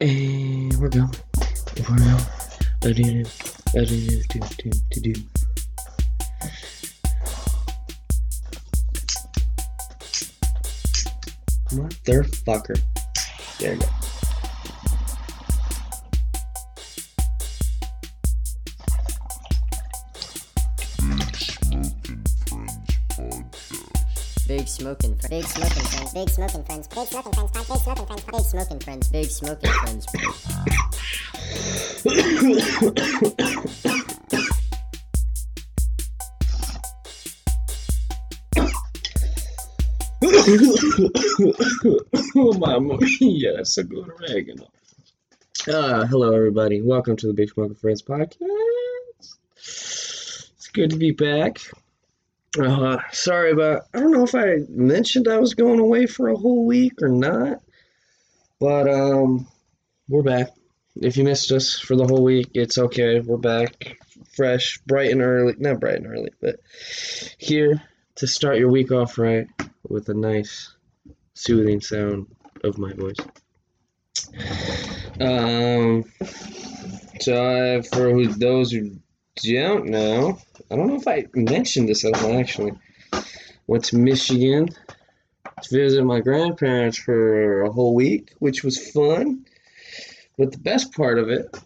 And we're going. We're going. A do a do do do do do. Motherfucker. There you go. Smoking Friends Big smoking friends. Big smoking friends. Big smoking friends. Big smoking friends. Big Smoking Friends Big Smoking Friends oh, mama mia, so good oregano. Uh, hello, everybody. Welcome to the Big Smoking Friends podcast. It's good to be back. Uh, sorry about, I don't know if I mentioned I was going away for a whole week or not, but um, we're back. If you missed us for the whole week, it's okay. We're back, fresh, bright and early. Not bright and early, but here to start your week off right with a nice, soothing sound of my voice. Um, so I, for those who don't know, I don't know if I mentioned this at all actually. Went to Michigan to visit my grandparents for a whole week, which was fun. But the best part of it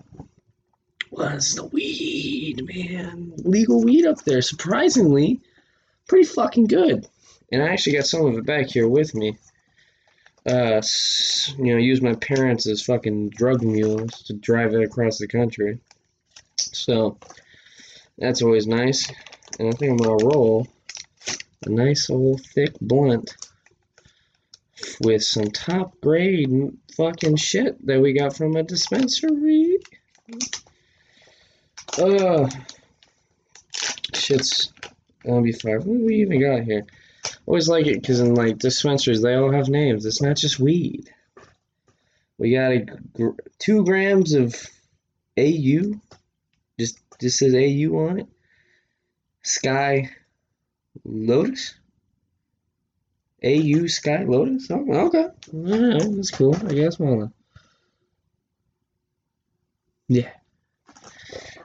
was the weed, man. Legal weed up there. Surprisingly, pretty fucking good. And I actually got some of it back here with me. Uh, you know, use my parents as fucking drug mules to drive it across the country. So, that's always nice. And I think I'm gonna roll a nice old thick blunt with some top grade fucking shit that we got from a dispensary. Uh, shit's gonna be fire. What do we even got here? Always like it because in like dispensaries they all have names. It's not just weed. We got a two grams of AU. Just says AU on it. Sky Lotus. AU Sky Lotus. Oh, okay, that's cool. I guess well. Yeah.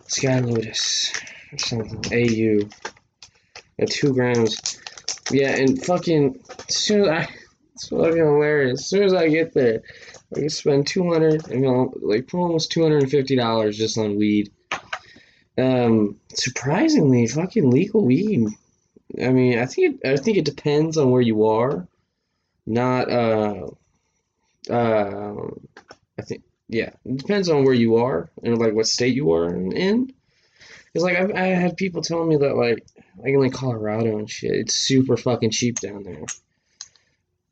Sky Lotus or something. AU. At two grams. Yeah, and fucking as soon as I it's fucking hilarious. As soon as I get there, I can spend two hundred and like almost two hundred and fifty dollars just on weed. Um, surprisingly, fucking legal weed. I mean, I think it, I think it depends on where you are. Not uh, uh, I think yeah, it depends on where you are and like what state you are in. Cause like I've, I had people telling me that like like in like Colorado and shit, it's super fucking cheap down there.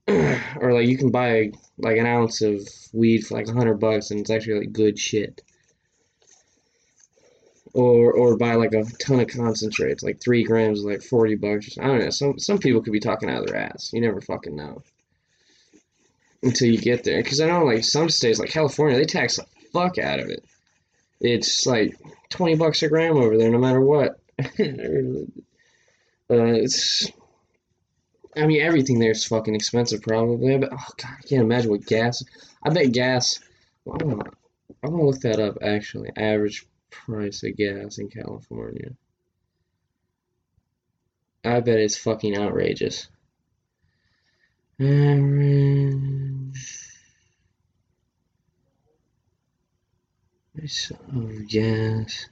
or like you can buy like an ounce of weed for like a hundred bucks and it's actually like good shit. Or or buy like a ton of concentrates, like three grams, like forty bucks. I don't know. Some some people could be talking out of their ass. You never fucking know until you get there. Because I know like some states, like California, they tax the fuck out of it. It's like twenty bucks a gram over there, no matter what. Uh, it's. I mean, everything there is fucking expensive, probably. But oh god, I can't imagine what gas. I bet gas. I'm gonna look that up. Actually, average price of gas in California. I bet it's fucking outrageous. Average price of gas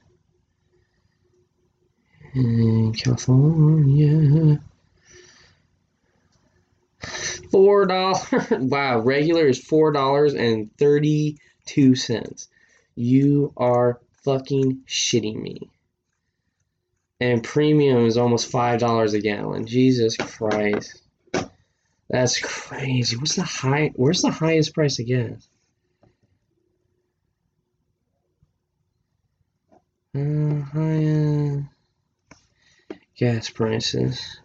in California. Four dollar. Wow, regular is four dollars and thirty-two cents. You are fucking shitting me. And premium is almost five dollars a gallon. Jesus Christ, that's crazy. What's the high? Where's the highest price of gas? Uh, high, uh, gas prices.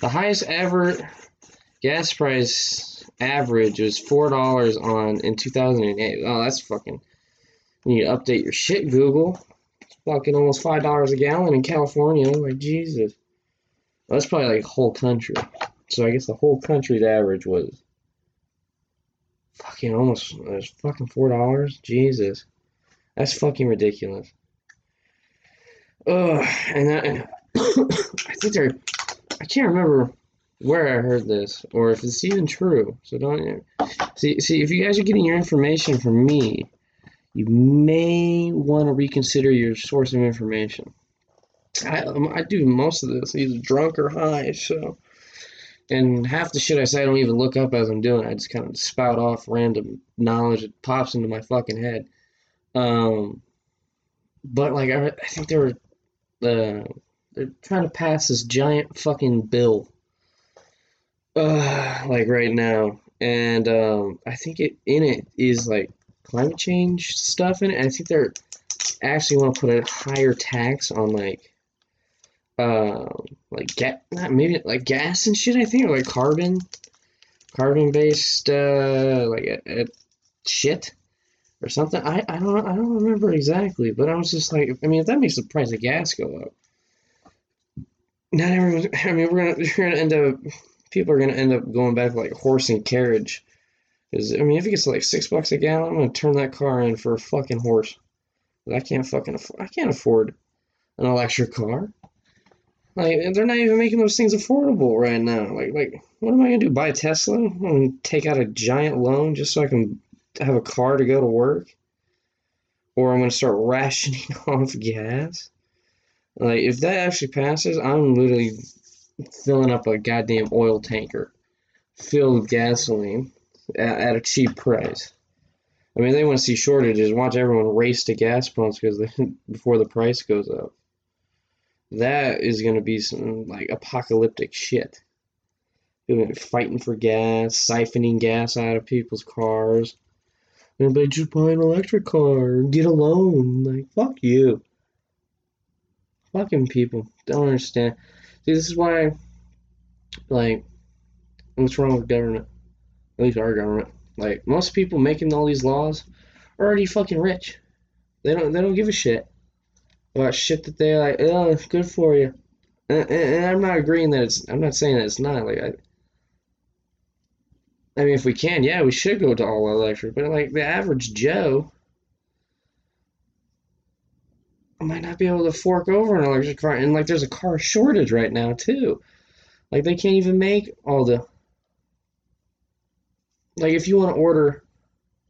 The highest ever gas price average was four dollars on in two thousand and eight. Oh, that's fucking. You need to update your shit, Google. It's fucking almost five dollars a gallon in California. Oh like Jesus. Well, that's probably like whole country. So I guess the whole country's average was fucking almost it's fucking four dollars. Jesus, that's fucking ridiculous. Ugh, and that, I think they're. I can't remember where I heard this or if it's even true. So don't see. See if you guys are getting your information from me, you may want to reconsider your source of information. I um, I do most of this either drunk or high, so. And half the shit I say I don't even look up as I'm doing. I just kind of spout off random knowledge that pops into my fucking head. Um, but like I, I think they were, uh, they're trying to pass this giant fucking bill. Uh, like right now, and um, I think it in it is like climate change stuff in it. I think they're actually want to put a higher tax on like um, like ga- maybe like gas and shit. I think or like carbon, carbon based uh, like a, a shit or something. I, I don't I don't remember exactly, but I was just like, I mean, if that makes the price of gas go up, not everyone. I mean, we're gonna we're gonna end up people are gonna end up going back like horse and carriage. Because I mean, if it gets like six bucks a gallon, I'm gonna turn that car in for a fucking horse. I can't fucking afford. I can't afford an electric car. Like they're not even making those things affordable right now. Like like what am I gonna do? Buy a Tesla and take out a giant loan just so I can have a car to go to work? Or I'm gonna start rationing off gas? Like if that actually passes, I'm literally filling up a goddamn oil tanker filled with gasoline at, at a cheap price. I mean, they want to see shortages. Watch everyone race to gas pumps because before the price goes up. That is going to be some like apocalyptic shit. Fighting for gas, siphoning gas out of people's cars. Everybody just buy an electric car get a loan. Like, fuck you. Fucking people. Don't understand. See, this is why, like, what's wrong with government? At least our government. Like, most people making all these laws are already fucking rich. They don't. They don't give a shit about shit that they're like, oh, it's good for you. And, and, and I'm not agreeing that it's. I'm not saying that it's not. Like, I. I mean, if we can, yeah, we should go to all electric. But like the average Joe might not be able to fork over an electric car, and like there's a car shortage right now too. Like they can't even make all the. Like if you want to order,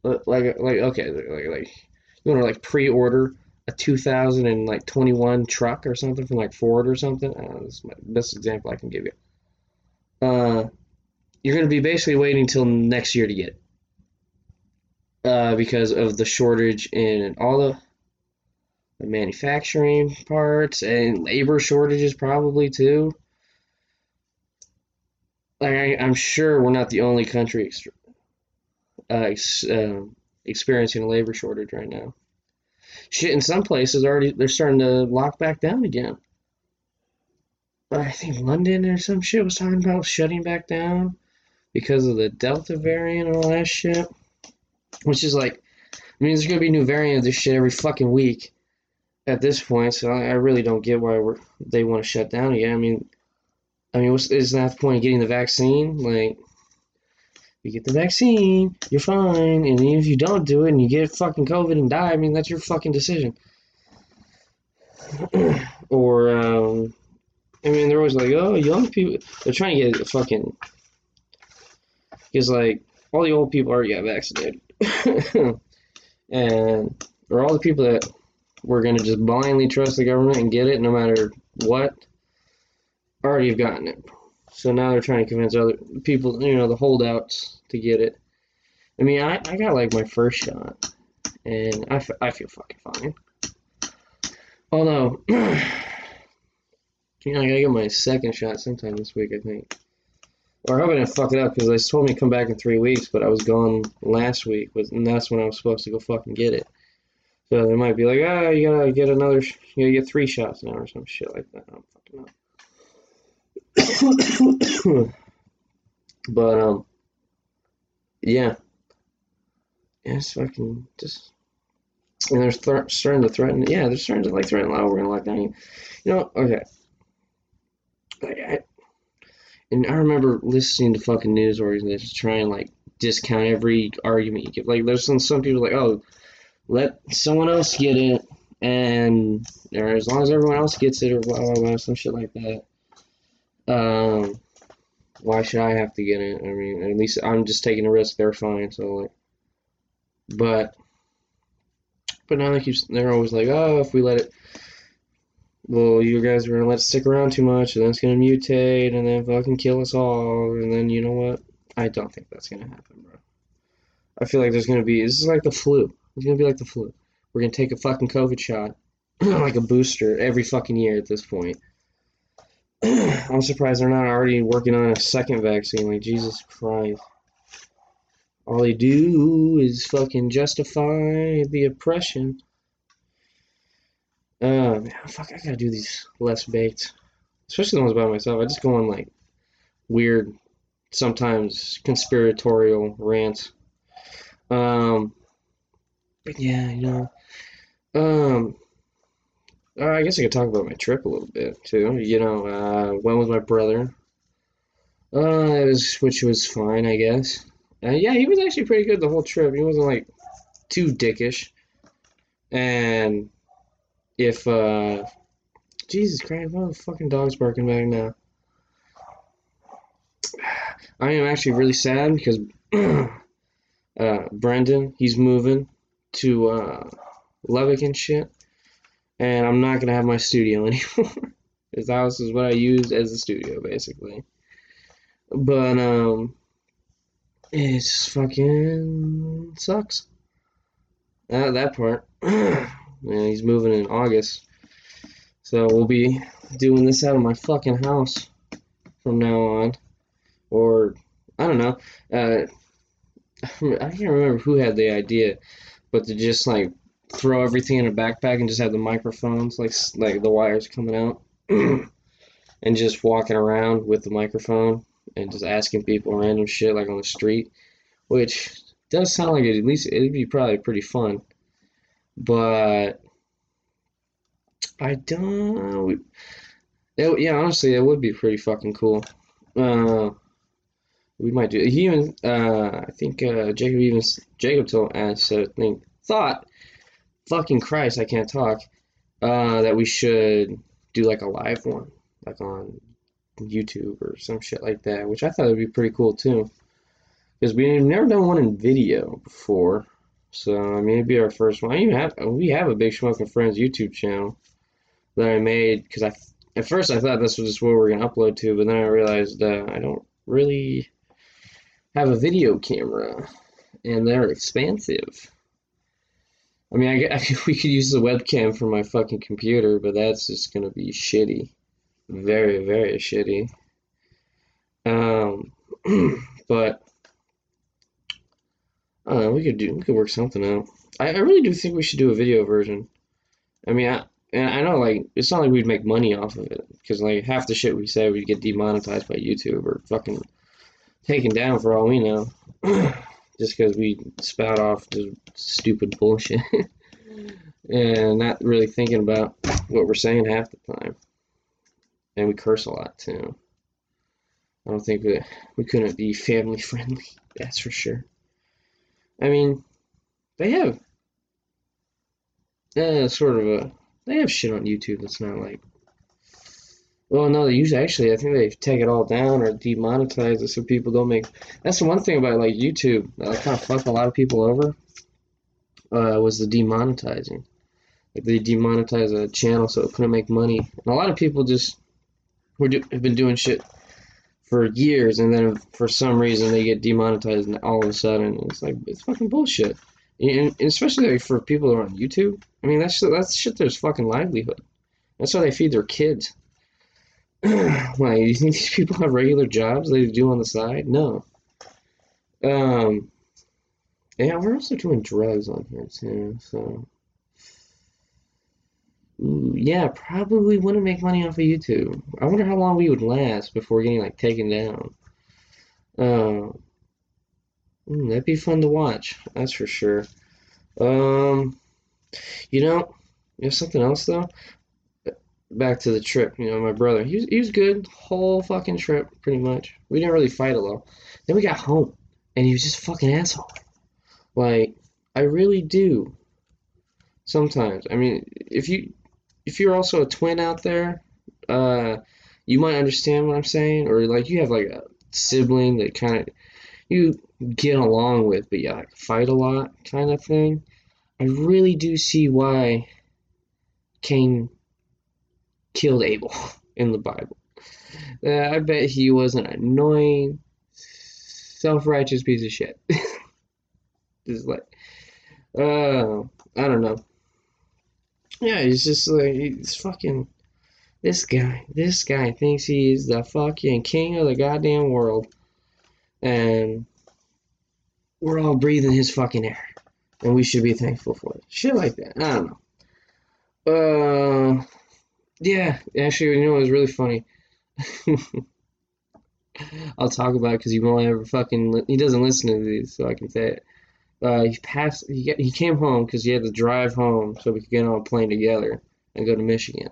uh, like like okay, like like you want to like pre-order a 2021 truck or something from like Ford or something. Know, this is my best example I can give you. Uh, you're going to be basically waiting until next year to get it. Uh, because of the shortage in all the, the manufacturing parts and labor shortages, probably too. Like I, I'm sure we're not the only country uh, ex- um, experiencing a labor shortage right now shit in some places already they're starting to lock back down again. I think London or some shit was talking about shutting back down because of the Delta variant and all that shit. Which is like, I mean, there's gonna be new variant of this shit every fucking week at this point. So I, I really don't get why they want to shut down again. I mean, I mean, what's is that the point of getting the vaccine? Like, you get the vaccine, you're fine, and even if you don't do it and you get fucking COVID and die, I mean that's your fucking decision. or um, I mean they're always like, oh, young people, they're trying to get fucking, because like all the old people already got vaccinated, and or all the people that were gonna just blindly trust the government and get it no matter what, already have gotten it. So now they're trying to convince other people, you know, the holdouts to get it. I mean, I, I got like my first shot, and I, I feel fucking fine. Although, you know, I gotta get my second shot sometime this week, I think. Or I hope I didn't fuck it up because they told me to come back in three weeks, but I was gone last week, and that's when I was supposed to go fucking get it. So they might be like, ah, oh, you gotta get another, you gotta get three shots now or some shit like that. I don't fucking know. but um, yeah, yeah, it's fucking just. And they're th- starting to threaten. Yeah, they're starting to like threaten. Oh, we're gonna lock down. You, you know, okay. I, I, and I remember listening to fucking news organizations trying like discount every argument you give. Like there's some some people like, oh, let someone else get it, and or as long as everyone else gets it, or blah blah blah, some shit like that. Um, why should I have to get it? I mean, at least I'm just taking a risk. They're fine. So like, but but now they keep they're always like, oh, if we let it, well, you guys are gonna let it stick around too much, and then it's gonna mutate, and then fucking kill us all, and then you know what? I don't think that's gonna happen, bro. I feel like there's gonna be this is like the flu. It's gonna be like the flu. We're gonna take a fucking COVID shot, like a booster, every fucking year at this point. I'm surprised they're not already working on a second vaccine. Like Jesus Christ. All they do is fucking justify the oppression. Uh, man, fuck, I gotta do these less baked, especially the ones by myself. I just go on like weird, sometimes conspiratorial rants. Um, but yeah, you know, um, uh, I guess I could talk about my trip a little bit too. You know, uh, went with my brother. Uh, was, which was fine, I guess. Uh, yeah, he was actually pretty good the whole trip. He wasn't like too dickish. And if uh, Jesus Christ, what the fucking dog's barking back now? I am actually really sad because uh, Brendan, he's moving to uh, Lubbock and shit, and I'm not gonna have my studio anymore. this house is what I used as a studio, basically. But um, it's fucking sucks. That that part. yeah, he's moving in August, so we'll be doing this out of my fucking house from now on, or I don't know. Uh, I can't remember who had the idea, but to just like throw everything in a backpack and just have the microphones like like the wires coming out, and just walking around with the microphone and just asking people random shit like on the street, which does sound like it, at least it'd be probably pretty fun, but I don't. It, yeah, honestly, it would be pretty fucking cool. Uh, we might do. He even, uh, I think uh, Jacob even Jacob told us, I think, thought, fucking Christ, I can't talk. Uh, that we should do like a live one, like on YouTube or some shit like that, which I thought would be pretty cool too. Because we've never done one in video before, so I mean it'd be our first one. I even have we have a Big Smoking Friends YouTube channel that I made because I at first I thought this was just what we were gonna upload to, but then I realized uh, I don't really have a video camera, and they're expensive. I mean, I, I we could use the webcam for my fucking computer, but that's just gonna be shitty, very very shitty. Um, but I don't know. We could do we could work something out. I, I really do think we should do a video version. I mean, I, and I know like it's not like we'd make money off of it because like half the shit we say would get demonetized by YouTube or fucking taken down for all we know, just because we spout off just stupid bullshit and not really thinking about what we're saying half the time, and we curse a lot too. I don't think that we couldn't be family friendly. That's for sure. I mean, they have uh, sort of a they have shit on YouTube that's not like. Well, no, they usually actually I think they take it all down or demonetize it so people don't make. That's the one thing about like YouTube that kind of fucked a lot of people over. Uh, was the demonetizing. Like they demonetize a channel so it couldn't make money, and a lot of people just were do, have been doing shit for years, and then for some reason they get demonetized, and all of a sudden it's like it's fucking bullshit. And especially for people who are on YouTube, I mean that's that's shit. There's fucking livelihood. That's how they feed their kids. like, do you think these people have regular jobs they do on the side? No. Um. Yeah, we're also doing drugs on here too, so. Yeah, probably wouldn't make money off of YouTube. I wonder how long we would last before getting like taken down. Uh, that'd be fun to watch, that's for sure. Um, you know, you know something else though. Back to the trip, you know, my brother, he was he was good whole fucking trip, pretty much. We didn't really fight a lot. Then we got home. and he was just a fucking asshole. Like I really do. Sometimes, I mean, if you if you're also a twin out there, uh, you might understand what I'm saying, or like you have like a sibling that kind of you get along with, but you like fight a lot, kind of thing. I really do see why Cain killed Abel in the Bible. Uh, I bet he was an annoying, self-righteous piece of shit. just like, uh, I don't know. Yeah, he's just like he's fucking. This guy, this guy thinks he's the fucking king of the goddamn world, and we're all breathing his fucking air, and we should be thankful for it. Shit like that. I don't know. Uh, yeah. Actually, you know, it was really funny. I'll talk about it because he won't ever fucking. Li- he doesn't listen to these, so I can say it. Uh, he passed. He get, he came home because he had to drive home so we could get on a plane together and go to Michigan.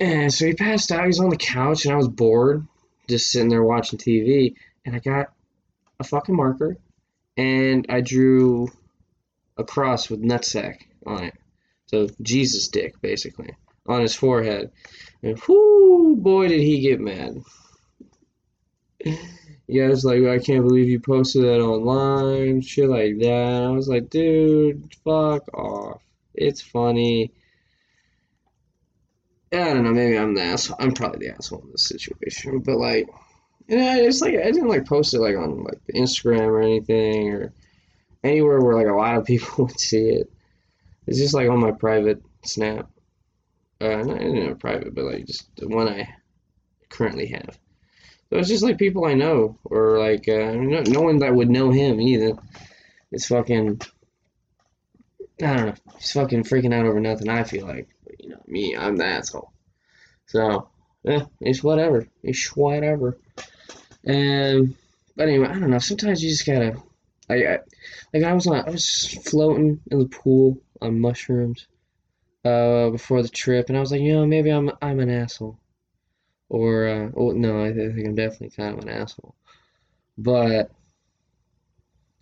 And so he passed out. He was on the couch, and I was bored, just sitting there watching TV. And I got a fucking marker, and I drew a cross with nutsack on it. So Jesus dick, basically, on his forehead. And whoo, boy, did he get mad. Yeah, it's like I can't believe you posted that online, shit like that. I was like, dude, fuck off. It's funny. I don't know, maybe I'm the asshole. I'm probably the asshole in this situation, but like, yeah, it's like I didn't like post it like on like Instagram or anything or anywhere where like a lot of people would see it. It's just like on my private Snap. Uh, not in a private, but like just the one I currently have. So it's just like people I know, or like uh, no, no one that would know him either. It's fucking. I don't know. He's fucking freaking out over nothing. I feel like, but, you know, me, I'm the asshole. So, yeah, it's whatever. It's whatever. And but anyway, I don't know. Sometimes you just gotta. I, I like I was on. I was floating in the pool on mushrooms. Uh, before the trip, and I was like, you know, maybe I'm I'm an asshole. Or, uh, oh, no, I, th- I think I'm definitely kind of an asshole. But,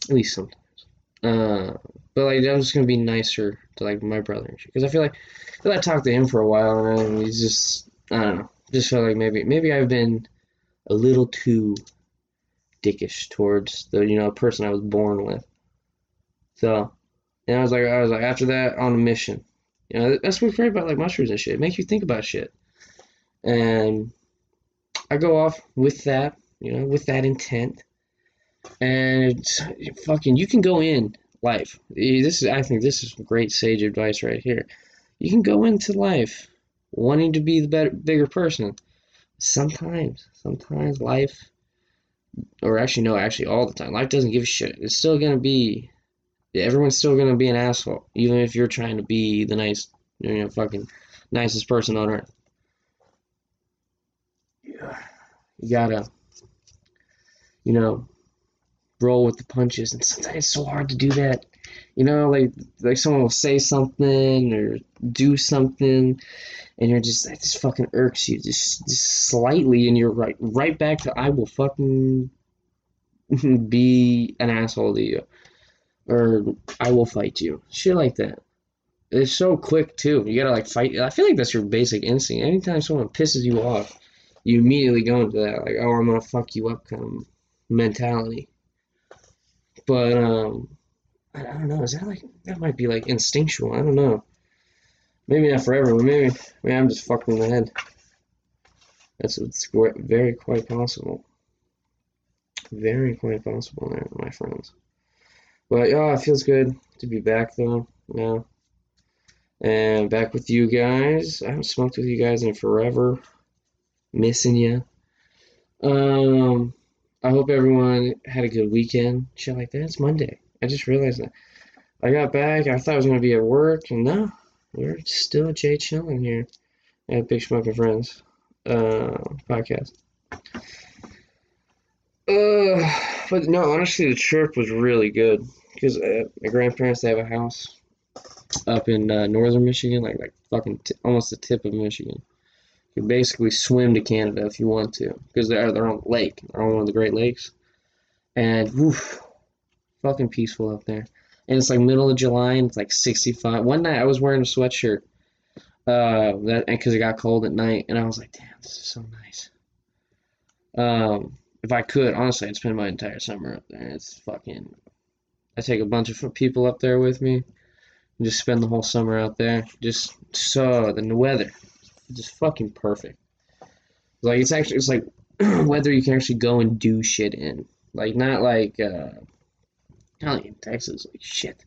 at least sometimes. Uh, but, like, I'm just to be nicer to, like, my brother. Because I feel like, I feel like I talked to him for a while, and he's just, I don't know. Just felt like maybe, maybe I've been a little too dickish towards the, you know, person I was born with. So, and I was like, I was like, after that, on a mission. You know, that's what's great about, like, mushrooms and shit. It makes you think about shit. And I go off with that, you know, with that intent. And fucking, you can go in life. This is, I think, this is great sage advice right here. You can go into life wanting to be the better, bigger person. Sometimes, sometimes life, or actually, no, actually, all the time, life doesn't give a shit. It's still gonna be, everyone's still gonna be an asshole, even if you're trying to be the nice, you know, fucking nicest person on earth. you gotta, you know, roll with the punches. And sometimes it's so hard to do that. You know, like like someone will say something or do something, and you're just that just fucking irks you just just slightly, and you're right right back to I will fucking be an asshole to you, or I will fight you. Shit like that. It's so quick too. You gotta like fight. I feel like that's your basic instinct. Anytime someone pisses you off, you immediately go into that like, oh, I'm gonna fuck you up kind of mentality. But um, I, don't know. Is that like that might be like instinctual? I don't know. Maybe not for everyone. Maybe maybe I'm just fucked in the head. That's qu- very quite possible. Very quite possible there, my friends. But yeah, it feels good to be back though now. And back with you guys. I haven't smoked with you guys in forever. Missing you. Um, I hope everyone had a good weekend. Shit like that. It's Monday. I just realized that. I got back. I thought I was gonna be at work, and no, we're still Jay chilling here at Big Smoking Friends uh, podcast. Uh, but no, honestly, the trip was really good because uh, my grandparents they have a house up in uh, northern Michigan, like like fucking t- almost the tip of Michigan. You can basically swim to Canada if you want to because they're they're on the lake. They're on one of the Great Lakes, and woof, fucking peaceful up there. And it's like middle of July, and it's like 65. One night I was wearing a sweatshirt, uh, that because it got cold at night, and I was like, damn, this is so nice. Um, if I could, honestly, I'd spend my entire summer up there. It's fucking. I take a bunch of people up there with me, and just spend the whole summer out there. Just so the weather, just fucking perfect. Like it's actually it's like weather you can actually go and do shit in. Like not like uh, not like in Texas. Like shit.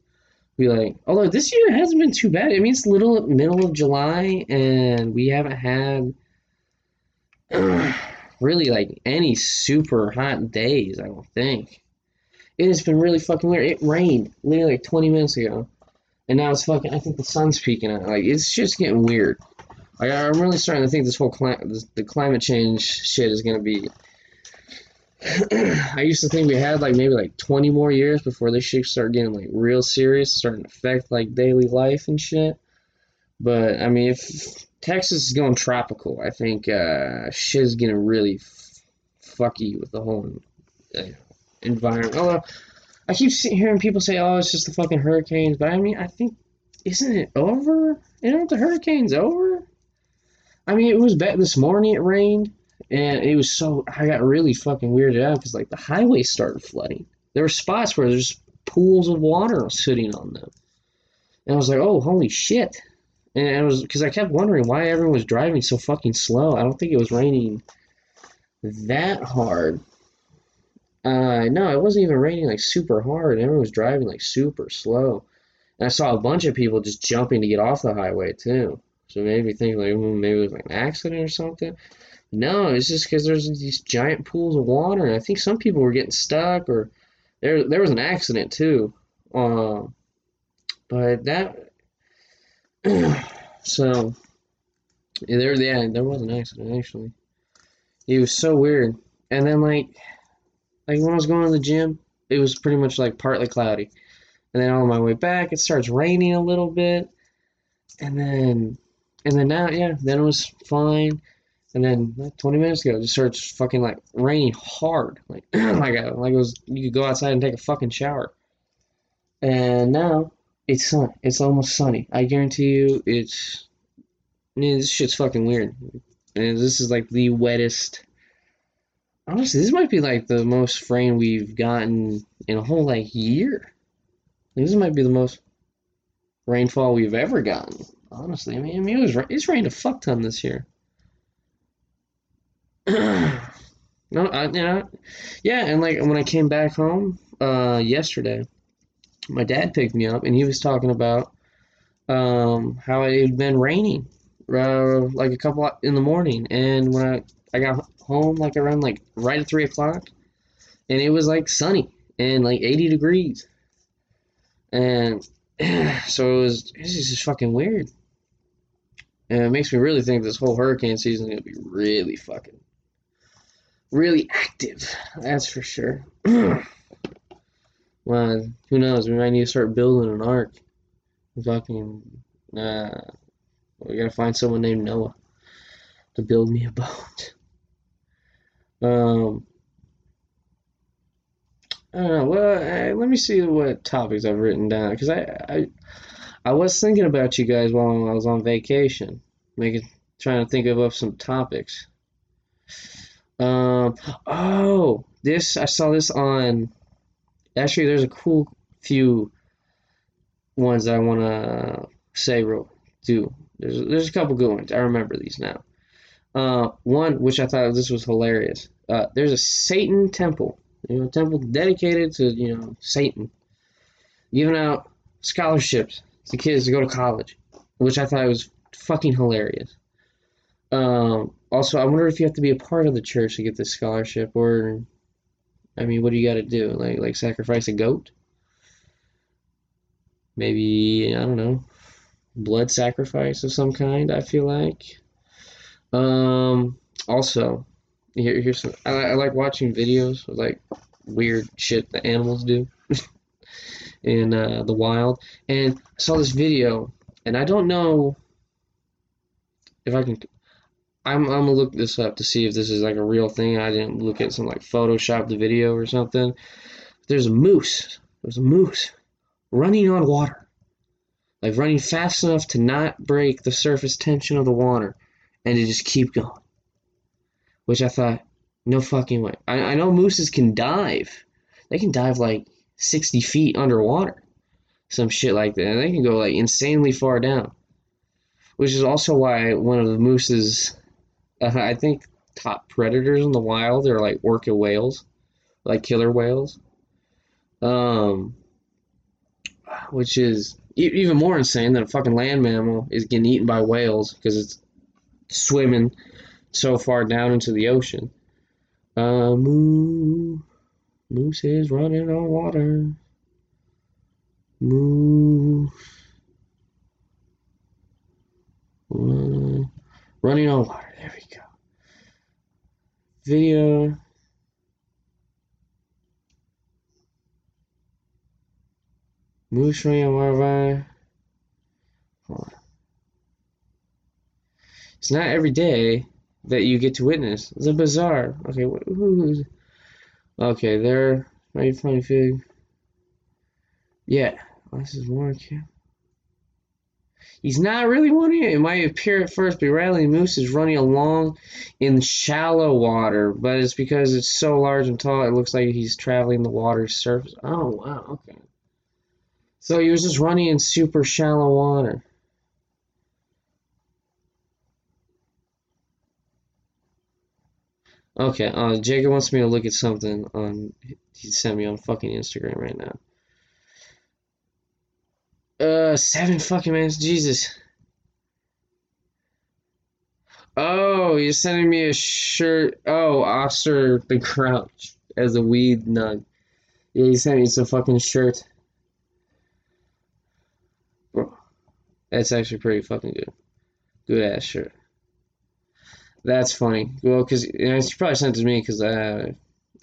Be like, although this year hasn't been too bad. I mean, it's little middle of July, and we haven't had really like any super hot days. I don't think. It has been really fucking weird. It rained literally like 20 minutes ago, and now it's fucking. I think the sun's peeking out. Like it's just getting weird. Like I'm really starting to think this whole cli- this, the climate change shit is gonna be. I used to think we had like maybe like 20 more years before this shit start getting like real serious, starting to affect like daily life and shit. But I mean, if Texas is going tropical, I think uh, shit is getting really f- fucky with the whole uh, environment. Although I keep hearing people say, "Oh, it's just the fucking hurricanes," but I mean, I think isn't it over? Isn't the hurricanes over? I mean, it was bad this morning. It rained, and it was so I got really fucking weirded out because like the highway started flooding. There were spots where there's pools of water sitting on them, and I was like, "Oh, holy shit!" And it was because I kept wondering why everyone was driving so fucking slow. I don't think it was raining that hard. Uh, no, it wasn't even raining like super hard. Everyone was driving like super slow. And I saw a bunch of people just jumping to get off the highway too. So me think like hmm, maybe it was like an accident or something. No, it's just because there's these giant pools of water, and I think some people were getting stuck, or there there was an accident too. Um, but that so yeah, there yeah there was an accident actually. It was so weird, and then like like when I was going to the gym, it was pretty much like partly cloudy, and then on my way back it starts raining a little bit, and then and then now yeah then it was fine. And then like 20 minutes ago, it just starts fucking like raining hard, like like a, like it was you could go outside and take a fucking shower. And now it's sun. It's almost sunny. I guarantee you, it's this shit's fucking weird. And this is like the wettest. Honestly, this might be like the most rain we've gotten in a whole like year. This might be the most rainfall we've ever gotten. Honestly, I mean, I mean it was it's rained a fuck ton this year. no, I, yeah, yeah, and like when I came back home uh, yesterday, my dad picked me up and he was talking about um, how it had been raining uh, like a couple in the morning, and when I I got home like around like right at three o'clock, and it was like sunny and like eighty degrees, and so it was this is just fucking weird. And it makes me really think this whole hurricane season is gonna be really fucking, really active. That's for sure. well, who knows? We might need to start building an ark. Fucking, uh, we gotta find someone named Noah to build me a boat. Um, I don't know. Well, uh, let me see what topics I've written down because I, I, I was thinking about you guys while I was on vacation, making trying to think of, of some topics. Um, oh, this I saw this on. Actually, there's a cool few ones that I want to say real do. There's there's a couple good ones. I remember these now. Uh, one which I thought this was hilarious. Uh, there's a Satan temple, you know, temple dedicated to you know Satan, giving out scholarships to kids to go to college, which I thought was fucking hilarious. Um, also, I wonder if you have to be a part of the church to get this scholarship, or, I mean, what do you got to do? Like, like sacrifice a goat? Maybe I don't know, blood sacrifice of some kind. I feel like. Um, also, here, here's some. I, I like watching videos of like weird shit that animals do in uh, the wild. And I saw this video, and I don't know if I can. I'm I'm gonna look this up to see if this is like a real thing. I didn't look at some like Photoshop the video or something. There's a moose. There's a moose running on water, like running fast enough to not break the surface tension of the water, and to just keep going. Which I thought, no fucking way. I, I know mooses can dive. They can dive like 60 feet underwater, some shit like that. And they can go like insanely far down which is also why one of the moose's, uh, I think, top predators in the wild are like orca whales, like killer whales. Um, which is e- even more insane than a fucking land mammal is getting eaten by whales because it's swimming so far down into the ocean. Uh, moo, moose is running on water. Moo. Run- running on water. There we go. Video. Running on water. Hold on. It's not every day that you get to witness. The bizarre. Okay, wh- who's? Okay, there. Mighty funny fig. Yeah, oh, this is more cute. He's not really running. It might appear at first, but Riley Moose is running along in shallow water, but it's because it's so large and tall, it looks like he's traveling the water's surface. Oh, wow, okay. So he was just running in super shallow water. Okay, uh, Jacob wants me to look at something on. He sent me on fucking Instagram right now. Uh, seven fucking minutes, Jesus. Oh, you're sending me a shirt. Oh, Oscar the Grouch as a weed nug. Yeah, you sent me some fucking shirt. Bro, that's actually pretty fucking good. Good ass shirt. That's funny. Well, because you, know, you probably sent it to me because uh,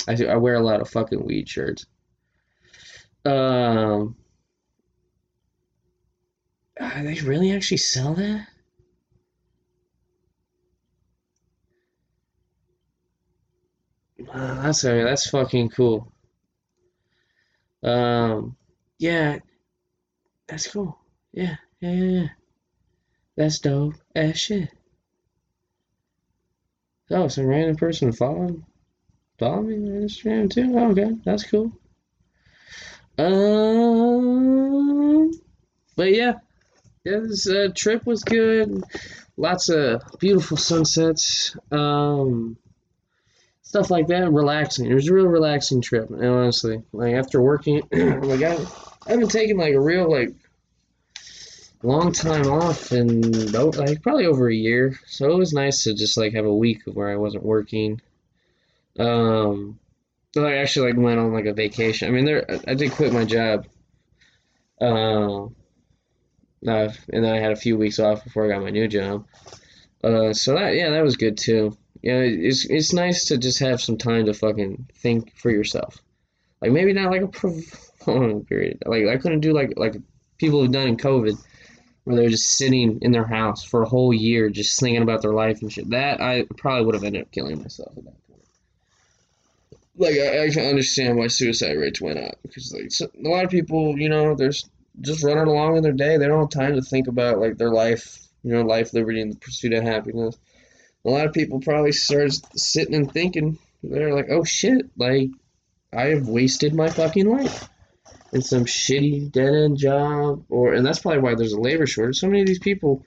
I, I wear a lot of fucking weed shirts. Um, uh, they really actually sell that? Uh, that's uh, that's fucking cool. Um, yeah, that's cool. Yeah, yeah, yeah, yeah. That's dope as shit. Oh, some random person followed follow me on Instagram too. Oh, okay, that's cool. Um, but yeah, yeah, this uh, trip was good. Lots of beautiful sunsets. Um, stuff like that. Relaxing. It was a real relaxing trip. And honestly, like after working, like I, I haven't taken like a real like long time off in oh, like probably over a year. So it was nice to just like have a week where I wasn't working. Um, so I actually like went on like a vacation. I mean, there I did quit my job. Um. Uh, and then I had a few weeks off before I got my new job. Uh, so that yeah, that was good too. Yeah, it's it's nice to just have some time to fucking think for yourself. Like maybe not like a prolonged period. Like I couldn't do like like people have done in COVID, where they're just sitting in their house for a whole year just thinking about their life and shit. That I probably would have ended up killing myself at that point. Like I, I can understand why suicide rates went up because like so, a lot of people, you know, there's just running along in their day. They don't have time to think about like their life, you know, life, liberty, and the pursuit of happiness. A lot of people probably start sitting and thinking, they're like, oh shit, like I have wasted my fucking life in some shitty dead end job, or and that's probably why there's a labor shortage. So many of these people,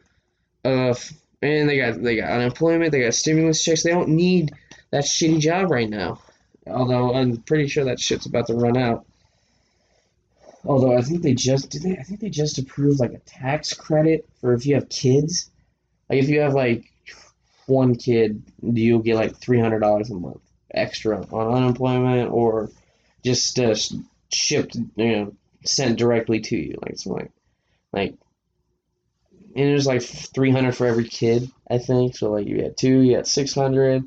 uh, and they got they got unemployment, they got stimulus checks. They don't need that shitty job right now. Although I'm pretty sure that shit's about to run out. Although I think they just did they I think they just approved like a tax credit for if you have kids. Like if you have like one kid, you'll get like three hundred dollars a month extra on unemployment or just uh, shipped, you know, sent directly to you. Like it's like like and there's like three hundred for every kid, I think. So like you had two, you had six hundred.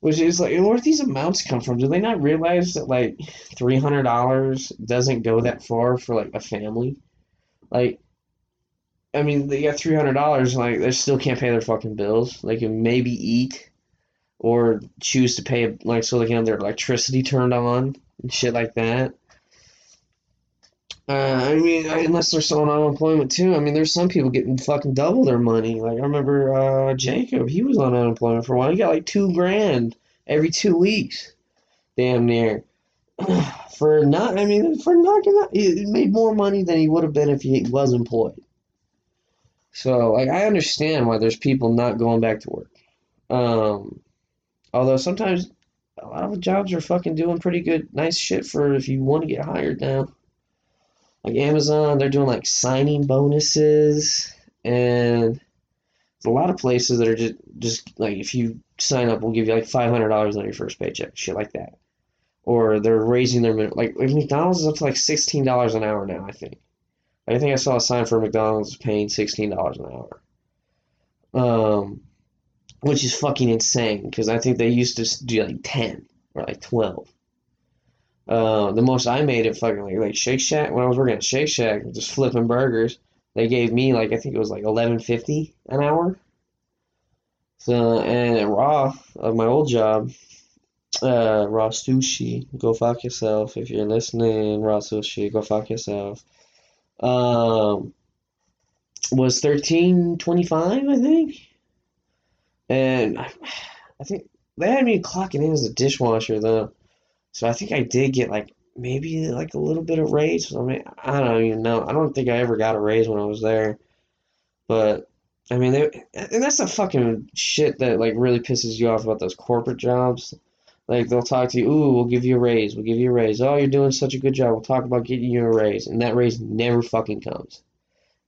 Which is like, where these amounts come from? Do they not realize that like three hundred dollars doesn't go that far for like a family? Like, I mean, they got three hundred dollars. Like, they still can't pay their fucking bills. They can maybe eat, or choose to pay like so they can have their electricity turned on and shit like that. Uh, I mean, I- unless they're still on unemployment too. I mean, there's some people getting fucking double their money. Like I remember uh, Jacob, he was on unemployment for a while. He got like two grand every two weeks, damn near. for not, I mean, for knocking out, he made more money than he would have been if he was employed. So, like, I understand why there's people not going back to work. Um, although sometimes a lot of jobs are fucking doing pretty good, nice shit for if you want to get hired now. Like Amazon, they're doing like signing bonuses, and a lot of places that are just just like if you sign up, we'll give you like five hundred dollars on your first paycheck, shit like that. Or they're raising their min- like like McDonald's is up to like sixteen dollars an hour now, I think. I think I saw a sign for McDonald's paying sixteen dollars an hour. Um, which is fucking insane because I think they used to do like ten or like twelve. Uh, the most I made at fucking like, like Shake Shack when I was working at Shake Shack, just flipping burgers. They gave me like I think it was like eleven fifty an hour. So and at Raw of my old job, uh, Raw Sushi, go fuck yourself if you're listening. Raw Sushi, go fuck yourself. Um, was thirteen twenty five, I think, and I, I think they had me clocking in as a dishwasher though, so I think I did get like maybe like a little bit of raise. I mean, I don't even know. I don't think I ever got a raise when I was there, but I mean, they, and that's the fucking shit that like really pisses you off about those corporate jobs. Like they'll talk to you, ooh, we'll give you a raise, we'll give you a raise. Oh, you're doing such a good job. We'll talk about getting you a raise, and that raise never fucking comes,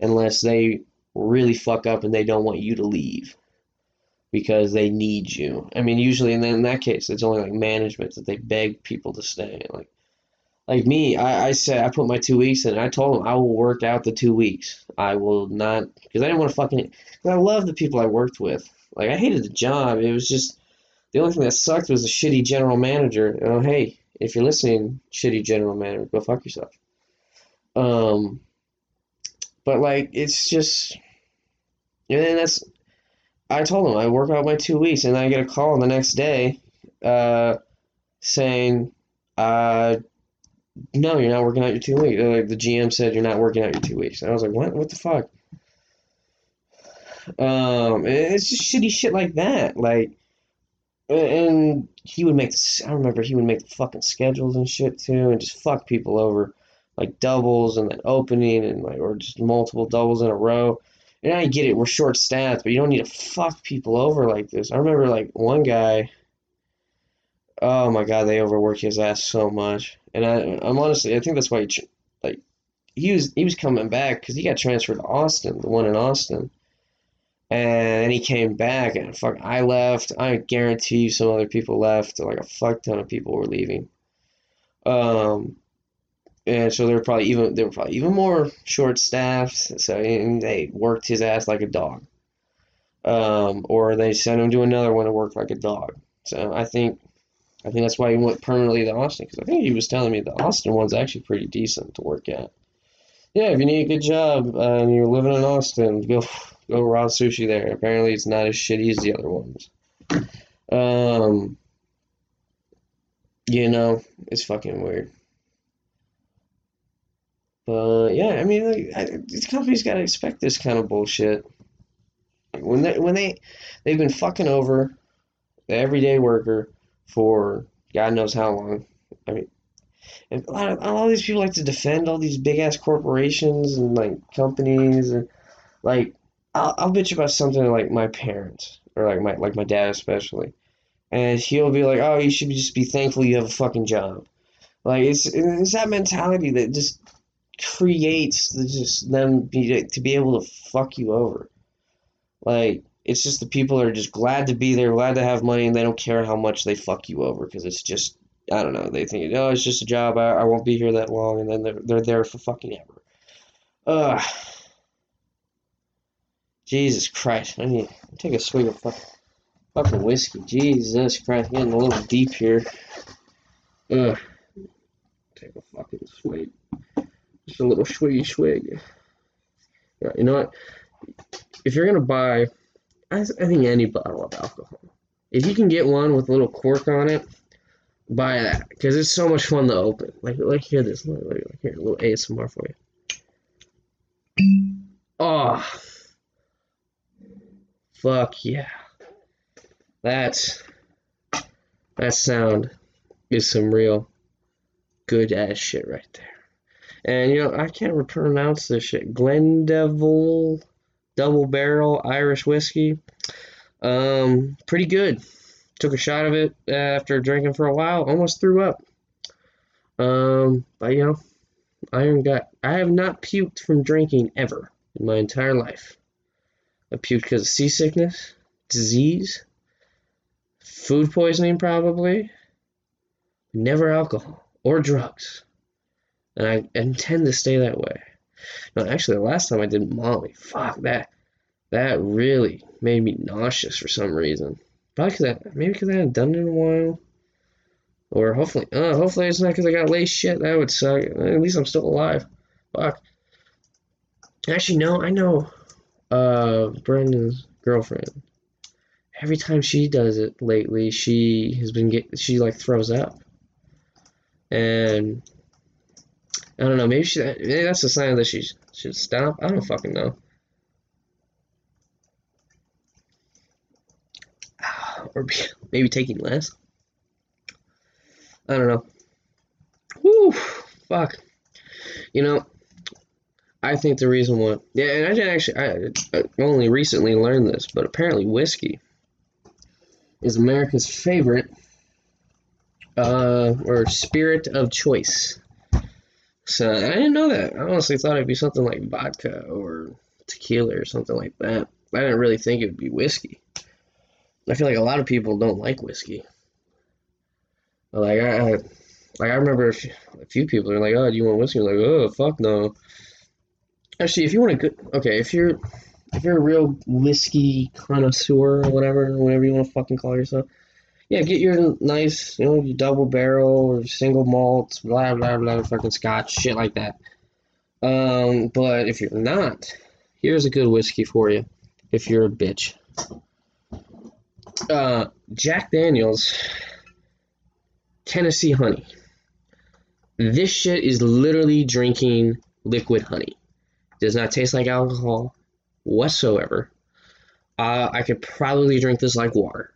unless they really fuck up and they don't want you to leave because they need you. I mean, usually, and then in that case, it's only like management that they beg people to stay. Like, like me, I, I said I put my two weeks in. And I told them I will work out the two weeks. I will not because I didn't want to fucking. Cause I love the people I worked with. Like I hated the job. It was just the only thing that sucked was the shitty general manager. Oh hey, if you're listening, shitty general manager, go fuck yourself. Um, but like it's just, and then that's. I told him I work out my two weeks, and I get a call the next day, uh, saying, uh, no, you're not working out your two weeks. Like the GM said, you're not working out your two weeks. And I was like, what? What the fuck? Um, it's just shitty shit like that. Like, and he would make. The, I remember he would make the fucking schedules and shit too, and just fuck people over, like doubles and then opening and like or just multiple doubles in a row. And I get it, we're short staffed, but you don't need to fuck people over like this. I remember like one guy. Oh my god, they overwork his ass so much, and I, I'm honestly, I think that's why he, like, he was he was coming back because he got transferred to Austin, the one in Austin, and he came back, and fuck, I left. I guarantee you, some other people left. Like a fuck ton of people were leaving. Um, and so they were probably even they were probably even more short staffed. So they worked his ass like a dog. Um, or they sent him to another one to work like a dog. So I think I think that's why he went permanently to Austin because I think he was telling me the Austin one's actually pretty decent to work at. Yeah, if you need a good job uh, and you're living in Austin, go go raw sushi there. Apparently, it's not as shitty as the other ones. Um, you know, it's fucking weird. Yeah, I mean, like, I, these companies gotta expect this kind of bullshit. When they when they they've been fucking over the everyday worker for God knows how long. I mean, and a lot of a lot of these people like to defend all these big ass corporations and like companies and like I'll I'll bitch about something like my parents or like my like my dad especially, and he'll be like, "Oh, you should just be thankful you have a fucking job." Like it's it's that mentality that just creates the, just them be, to be able to fuck you over. Like it's just the people are just glad to be there, glad to have money, and they don't care how much they fuck you over because it's just I don't know. They think oh it's just a job. I, I won't be here that long, and then they're they're there for fucking ever. Ugh. Jesus Christ! I need to take a swig of fucking fucking whiskey. Jesus Christ, getting a little deep here. Ugh. Take a fucking swig. Just a little swiggy swig. Yeah, You know what? If you're gonna buy, I, think any bottle of alcohol, if you can get one with a little cork on it, buy that because it's so much fun to open. Like, like hear this. Look, look, here, a little ASMR for you. Oh, fuck yeah! That's that sound is some real good ass shit right there. And you know, I can't pronounce this shit. Glendeville double barrel Irish whiskey. Um, pretty good. Took a shot of it after drinking for a while, almost threw up. Um, but you know, iron gut. I have not puked from drinking ever in my entire life. I puked because of seasickness, disease, food poisoning, probably. Never alcohol or drugs. And I intend to stay that way. No, actually, the last time I did Molly, fuck that. That really made me nauseous for some reason. Probably because I, maybe because I hadn't done it in a while. Or hopefully, uh, hopefully it's not because I got laced shit. That would suck. At least I'm still alive. Fuck. Actually, no, I know. Uh, Brendan's girlfriend. Every time she does it lately, she has been get she like throws up. And I don't know. Maybe she. Maybe that's a sign that she should stop. I don't fucking know. Or maybe taking less. I don't know. Whew, fuck. You know, I think the reason why. Yeah, and I didn't actually. I, I only recently learned this, but apparently whiskey is America's favorite uh, or spirit of choice. So I didn't know that. I honestly thought it'd be something like vodka or tequila or something like that. I didn't really think it would be whiskey. I feel like a lot of people don't like whiskey. Like I, I like I remember a few, a few people are like, "Oh, do you want whiskey?" I'm like, "Oh, fuck no." Actually, if you want a good, okay, if you're if you're a real whiskey connoisseur or whatever, whatever you want to fucking call yourself, yeah, get your nice, you know, double barrel or single malts, blah blah blah, fucking scotch, shit like that. Um, but if you're not, here's a good whiskey for you. If you're a bitch, uh, Jack Daniels, Tennessee Honey. This shit is literally drinking liquid honey. Does not taste like alcohol whatsoever. Uh, I could probably drink this like water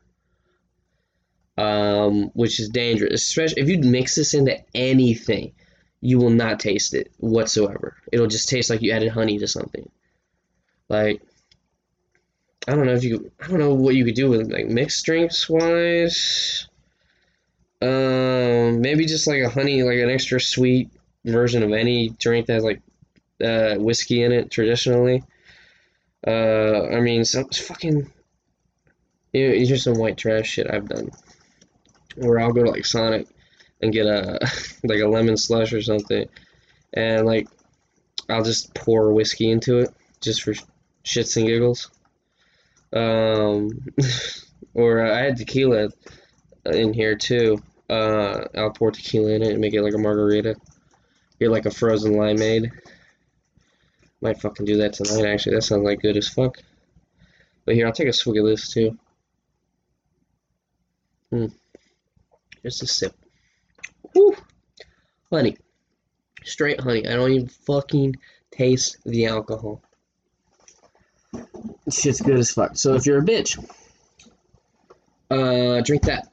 um, which is dangerous. Especially if you mix this into anything, you will not taste it whatsoever. It'll just taste like you added honey to something. Like, I don't know if you, I don't know what you could do with like mixed drinks wise. Um, maybe just like a honey, like an extra sweet version of any drink that has like uh, whiskey in it traditionally. Uh, I mean, some fucking. Know, here's some white trash shit I've done where I'll go to like Sonic and get a like a lemon slush or something, and like I'll just pour whiskey into it just for shits and giggles. Um, or I had tequila in here too. Uh, I'll pour tequila in it and make it like a margarita. Get like a frozen limeade. Might fucking do that tonight. Actually, that sounds like good as fuck. But here, I'll take a swig of this too. Hmm. Just a sip. Whew. Honey. Straight honey. I don't even fucking taste the alcohol. Shit's good as fuck. So if you're a bitch, uh, drink that.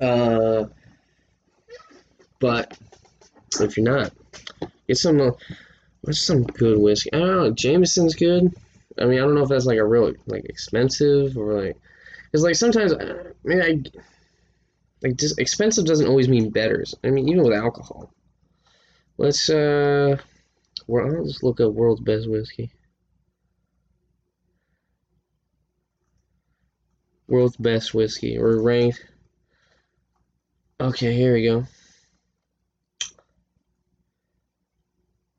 Uh, but if you're not, get some. Uh, what's some good whiskey? I don't know. Jameson's good. I mean, I don't know if that's like a real like expensive or like, cause like sometimes, I mean, I like just expensive doesn't always mean better. I mean, even with alcohol. Let's uh, well, I'll just look up world's best whiskey. World's best whiskey. We're ranked. Okay, here we go.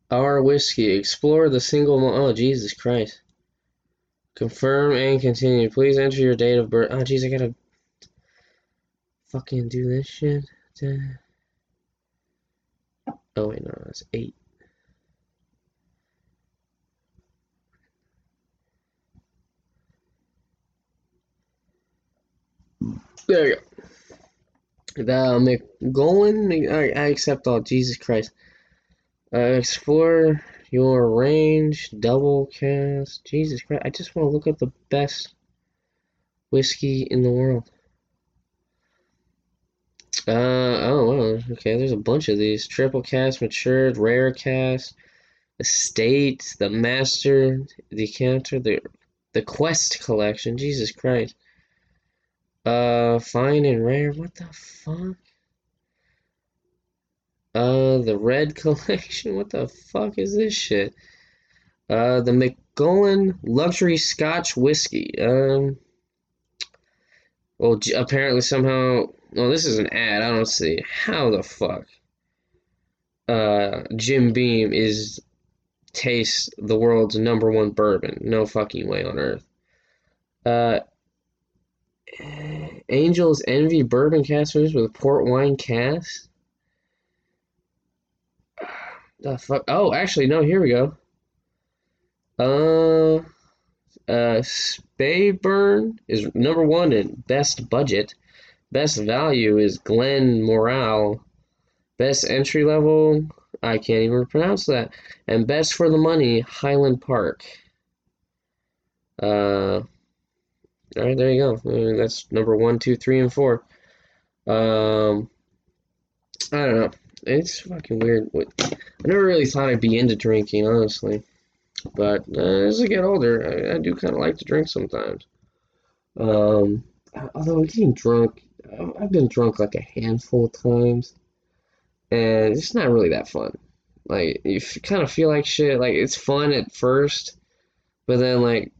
Our whiskey. Explore the single. Oh, Jesus Christ. Confirm and continue. Please enter your date of birth. Oh, jeez, I gotta fucking do this shit. To... Oh wait, no, that's eight. There you go. The Macallan, I, I accept all. Jesus Christ. Uh, explore your range, double cast. Jesus Christ, I just want to look up the best whiskey in the world. Uh, oh, well, okay, there's a bunch of these. Triple cast, matured, rare cast, estate, the master, decanter, the the quest collection. Jesus Christ. Uh, fine and rare. What the fuck? Uh, the red collection. What the fuck is this shit? Uh, the Macallan luxury Scotch whiskey. Um. Well, apparently somehow. Well, this is an ad. I don't see how the fuck. Uh, Jim Beam is tastes the world's number one bourbon. No fucking way on earth. Uh, Angels Envy bourbon casters with port wine cast. The fuck? Oh, actually, no. Here we go. Uh, uh, Speyburn is number one in best budget. Best value is Glen Moray. Best entry level, I can't even pronounce that. And best for the money, Highland Park. Uh, all right, there you go. That's number one, two, three, and four. Um, I don't know. It's fucking weird. I never really thought I'd be into drinking, honestly. But uh, as I get older, I, I do kind of like to drink sometimes. Um, although getting drunk, I've been drunk like a handful of times, and it's not really that fun. Like you f- kind of feel like shit. Like it's fun at first, but then like,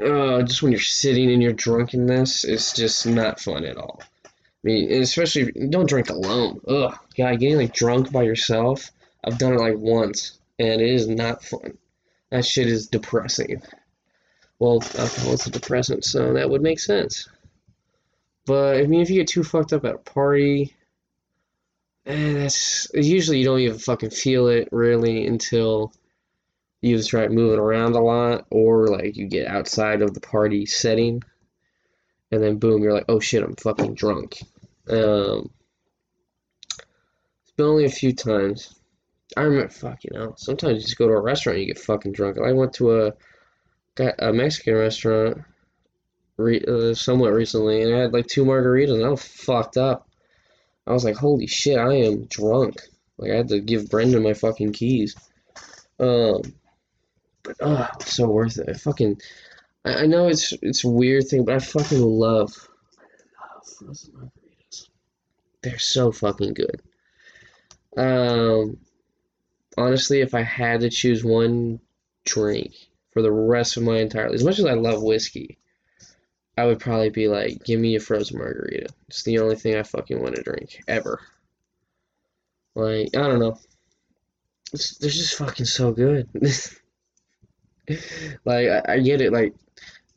uh, just when you're sitting in your drunkenness, it's just not fun at all. I mean, especially don't drink alone. Ugh, God, getting like drunk by yourself. I've done it like once, and it is not fun. That shit is depressing. Well, alcohol is a depressant, so that would make sense. But I mean, if you get too fucked up at a party, eh, that's usually you don't even fucking feel it really until you start moving around a lot or like you get outside of the party setting, and then boom, you're like, oh shit, I'm fucking drunk. Um, it's been only a few times. I remember, fuck, you know, sometimes you just go to a restaurant and you get fucking drunk. I went to a a Mexican restaurant re- uh, somewhat recently, and I had like two margaritas, and I was fucked up. I was like, holy shit, I am drunk. Like I had to give Brendan my fucking keys. Um, but oh, so worth it. I fucking, I, I know it's it's a weird thing, but I fucking love, I love frozen margaritas. They're so fucking good. Um, honestly, if I had to choose one drink for the rest of my entire life, as much as I love whiskey, I would probably be like, give me a frozen margarita. It's the only thing I fucking want to drink ever. Like, I don't know. It's, they're just fucking so good. like, I, I get it. Like,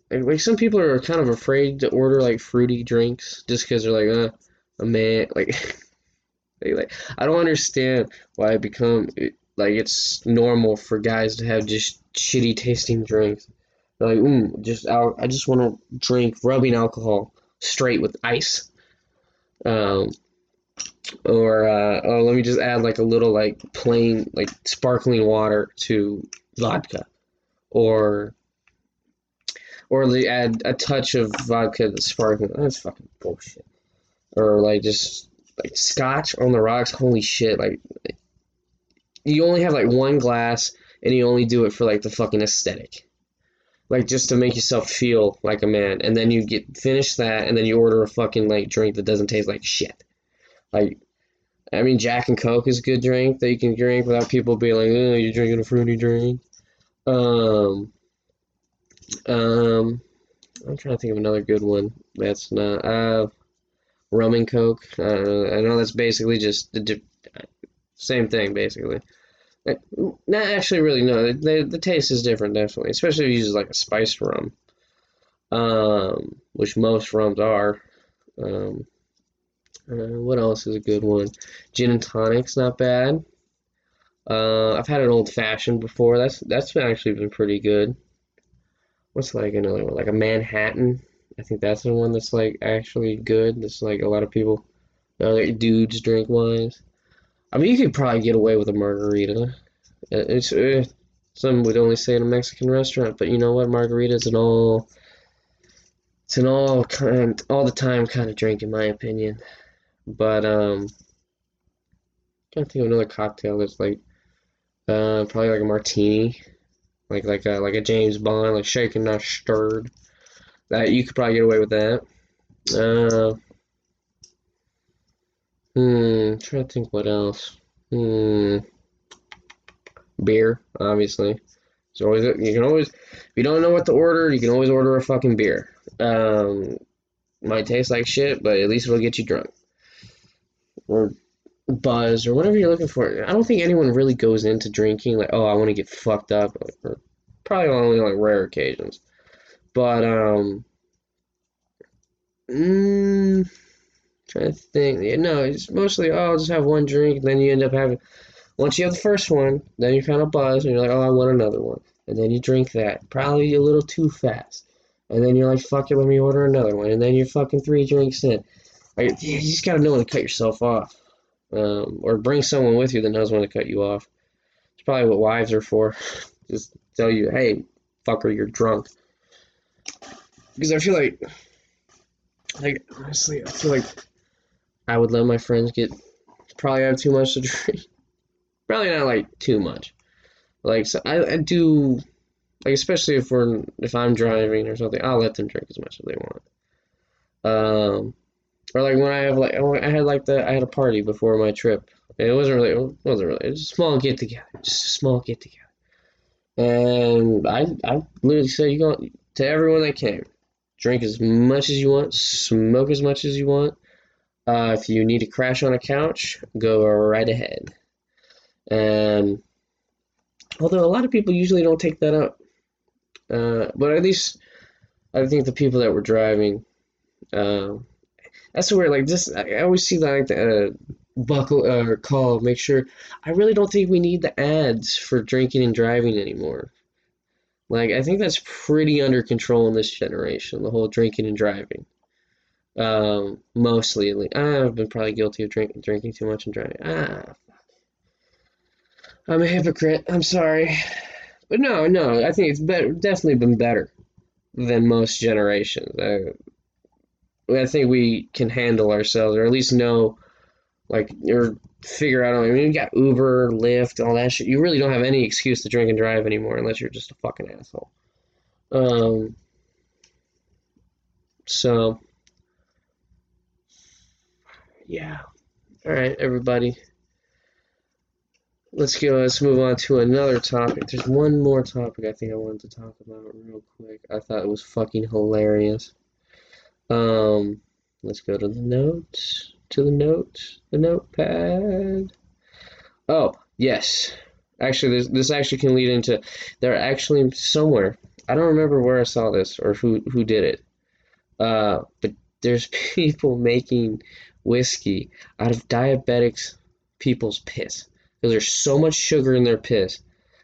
like, like some people are kind of afraid to order like fruity drinks just because they're like, uh, a man. Like, they, like I don't understand why I become like it's normal for guys to have just shitty tasting drinks. They're like, mm, just al- I just want to drink rubbing alcohol straight with ice. Um, or uh, oh, let me just add like a little like plain like sparkling water to vodka, or or they add a touch of vodka to sparkling. That's fucking bullshit. Or like just like scotch on the rocks. Holy shit! Like you only have like one glass, and you only do it for like the fucking aesthetic. Like just to make yourself feel like a man. And then you get finish that and then you order a fucking like drink that doesn't taste like shit. Like i mean jack and coke is a good drink that you can drink without people being like oh you're drinking a fruity drink. Um um i'm trying to think of another good one that's not uh rum and coke. I don't know i know that's basically just the same thing basically like, not actually, really, no. The, the taste is different, definitely, especially if you use like a spiced rum, um, which most rums are. Um, uh, what else is a good one? Gin and tonic's not bad. Uh, I've had an old fashioned before. That's that's actually been pretty good. What's like another one? Like a Manhattan. I think that's the one that's like actually good. That's like a lot of people, other dudes drink wines. I mean, you could probably get away with a margarita. Uh, It's uh, some would only say in a Mexican restaurant, but you know what? Margarita is an all. It's an all kind, all the time kind of drink, in my opinion. But um, I can't think of another cocktail that's like, uh, probably like a martini, like like a like a James Bond, like shaken not stirred. That you could probably get away with that. Uh, hmm, trying to think what else. Hmm, beer, obviously. So always you can always if you don't know what to order, you can always order a fucking beer. Um, might taste like shit, but at least it'll get you drunk or buzz or whatever you're looking for. I don't think anyone really goes into drinking like, oh, I want to get fucked up. Or probably only like rare occasions. But um, mm, trying to think. No, it's mostly oh, I'll just have one drink, and then you end up having. Once you have the first one, then you kind of buzz, and you're like, oh, I want another one, and then you drink that, probably a little too fast, and then you're like, fuck it, let me order another one, and then you're fucking three drinks in. Like, you just gotta know when to cut yourself off, um, or bring someone with you that knows when to cut you off. It's probably what wives are for. just tell you, hey, fucker, you're drunk. Because I feel like, like honestly, I feel like I would let my friends get probably have too much to drink. Probably not like too much. Like so, I, I do, like especially if we're if I'm driving or something, I'll let them drink as much as they want. Um, or like when I have like I had like the I had a party before my trip. It wasn't really it wasn't really it was a small get together, just a small get together. And I I literally said you go to everyone that came, drink as much as you want, smoke as much as you want. Uh, if you need to crash on a couch, go right ahead. And although a lot of people usually don't take that up, uh, but at least I think the people that were driving, um, that's where like this. I always see like the uh, buckle or call. Make sure. I really don't think we need the ads for drinking and driving anymore. Like I think that's pretty under control in this generation. The whole drinking and driving. Um, mostly, like, I've been probably guilty of drinking drinking too much and driving. Ah, I'm a hypocrite. I'm sorry, but no, no. I think it's better. Definitely been better than most generations. I, I think we can handle ourselves, or at least know, like, or figure out. I mean, you got Uber, Lyft, all that shit. You really don't have any excuse to drink and drive anymore, unless you're just a fucking asshole. Um. So. Yeah. All right, everybody. Let's go. Let's move on to another topic. There's one more topic I think I wanted to talk about real quick. I thought it was fucking hilarious. Um, let's go to the notes. To the notes. The notepad. Oh yes. Actually, this this actually can lead into. There actually somewhere. I don't remember where I saw this or who who did it. Uh, but there's people making whiskey out of diabetics people's piss because there's so much sugar in their piss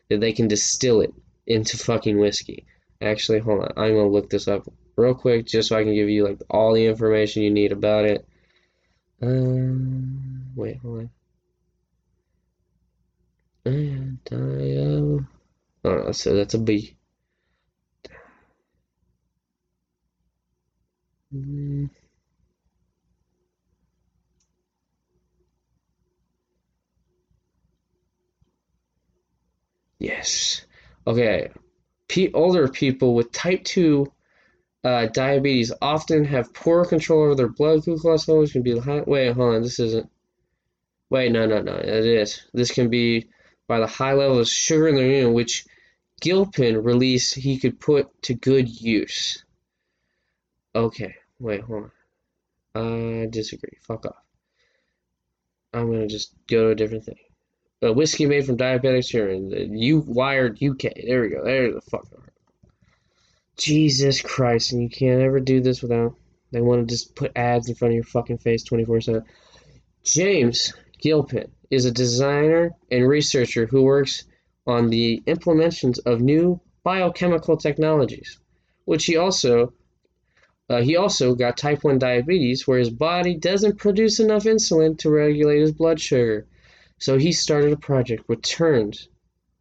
that they can distill it into fucking whiskey. Actually, hold on. I'm gonna look this up real quick just so I can give you like all the information you need about it. Um, wait, hold on. Dio. Oh, so that's a B. Mm. Yes. Okay. Pe older people with type 2 uh, diabetes often have poor control over their blood glucose levels. Can be high. Wait, hold on. This isn't. Wait, no, no, no. It is. This can be by the high level of sugar in their urine, which Gilpin released he could put to good use. Okay. Wait, hold on. I disagree. Fuck off. I'm gonna just go to a different thing. A whiskey made from diabetics urine. You wired UK. There we go. There's the fuck. Jesus Christ! And you can't ever do this without. They want to just put ads in front of your fucking face 24 7. James Gilpin is a designer and researcher who works on the implementations of new biochemical technologies, which he also Uh, he also got type 1 diabetes where his body doesn't produce enough insulin to regulate his blood sugar. So he started a project which turned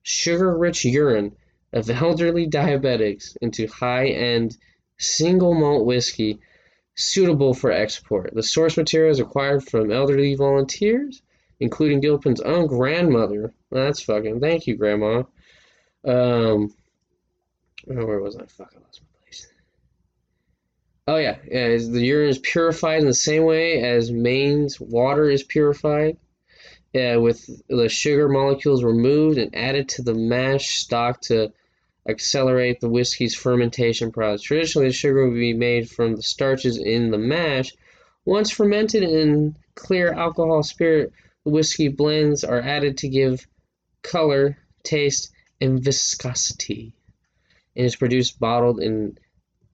sugar rich urine of elderly diabetics into high end single malt whiskey suitable for export. The source material is acquired from elderly volunteers, including Gilpin's own grandmother. That's fucking thank you, Grandma. Um, oh, where was I? Fuck, I lost my place. Oh yeah, yeah. The urine is purified in the same way as mains water is purified. Yeah, with the sugar molecules removed and added to the mash stock to accelerate the whiskey's fermentation process. Traditionally, the sugar would be made from the starches in the mash. Once fermented in clear alcohol spirit, the whiskey blends are added to give color, taste, and viscosity, and is produced bottled in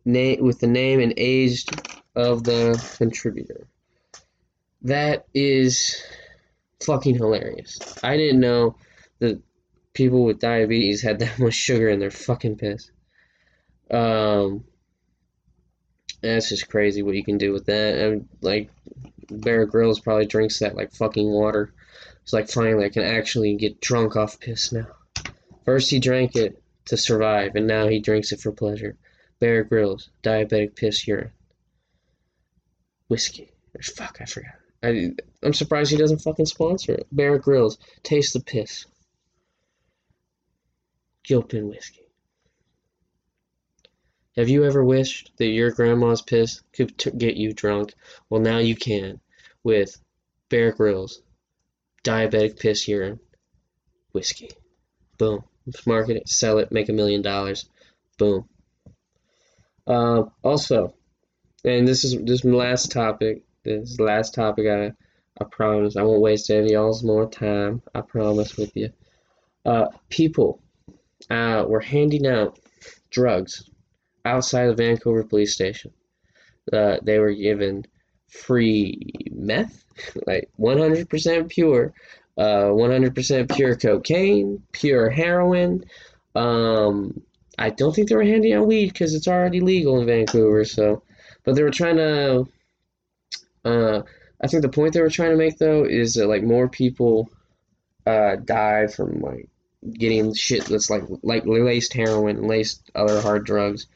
na- with the name and age of the contributor. That is fucking hilarious. I didn't know that people with diabetes had that much sugar in their fucking piss. Um, that's just crazy what you can do with that. And like Bear Grylls probably drinks that like fucking water. It's like finally I can actually get drunk off piss now. First he drank it to survive, and now he drinks it for pleasure. Bear Grylls, diabetic piss urine, whiskey. Fuck, I forgot. I, I'm surprised he doesn't fucking sponsor it. Bear Grylls, taste the piss. Gilpin whiskey. Have you ever wished that your grandma's piss could t- get you drunk? Well, now you can with Bear Grylls diabetic piss urine whiskey. Boom. Market it, sell it, make a million dollars. Boom. Uh, also, and this is this last topic. This last topic. I I promise I won't waste any y'all's more time. I promise with you. Uh, people uh, were handing out drugs outside the Vancouver police station. Uh, they were given free meth, like 100% pure, uh, 100% pure cocaine, pure heroin. Um, I don't think they were handing out weed because it's already legal in Vancouver. So, but they were trying to. I think the point they were trying to make though is that like more people uh, die from like getting shit that's like like laced heroin, laced other hard drugs.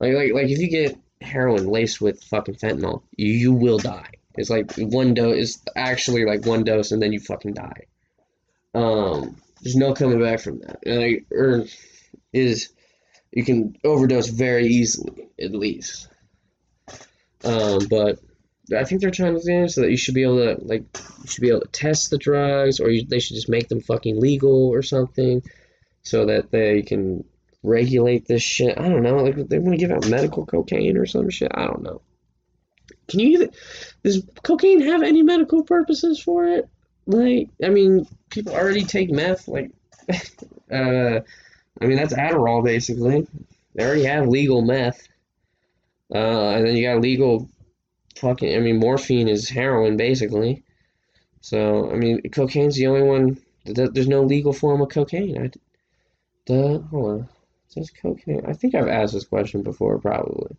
Like like like if you get heroin laced with fucking fentanyl, you, you will die. It's like one dose is actually like one dose and then you fucking die. Um, there's no coming back from that. And like, or is you can overdose very easily at least. Um, but I think they're trying to do so that you should be able to like you should be able to test the drugs, or you, they should just make them fucking legal or something, so that they can regulate this shit. I don't know. Like they want to give out medical cocaine or some shit. I don't know. Can you even does cocaine have any medical purposes for it? Like, I mean, people already take meth. Like, uh, I mean that's Adderall basically. They already have legal meth. Uh, and then you got legal fucking I mean morphine is heroin basically. So I mean cocaine's the only one th- there's no legal form of cocaine. I the hold on. It says cocaine. I think I've asked this question before probably.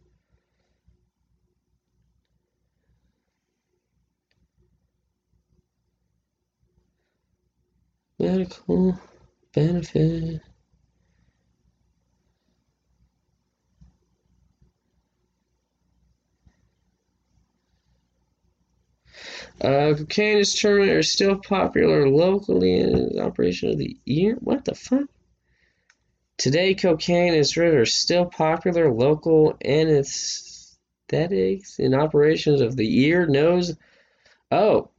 Medical benefit. Uh, cocaine is are still popular locally in operation of the year. What the fuck? Today, cocaine is still popular local anesthetics in operations of the ear, nose. Oh,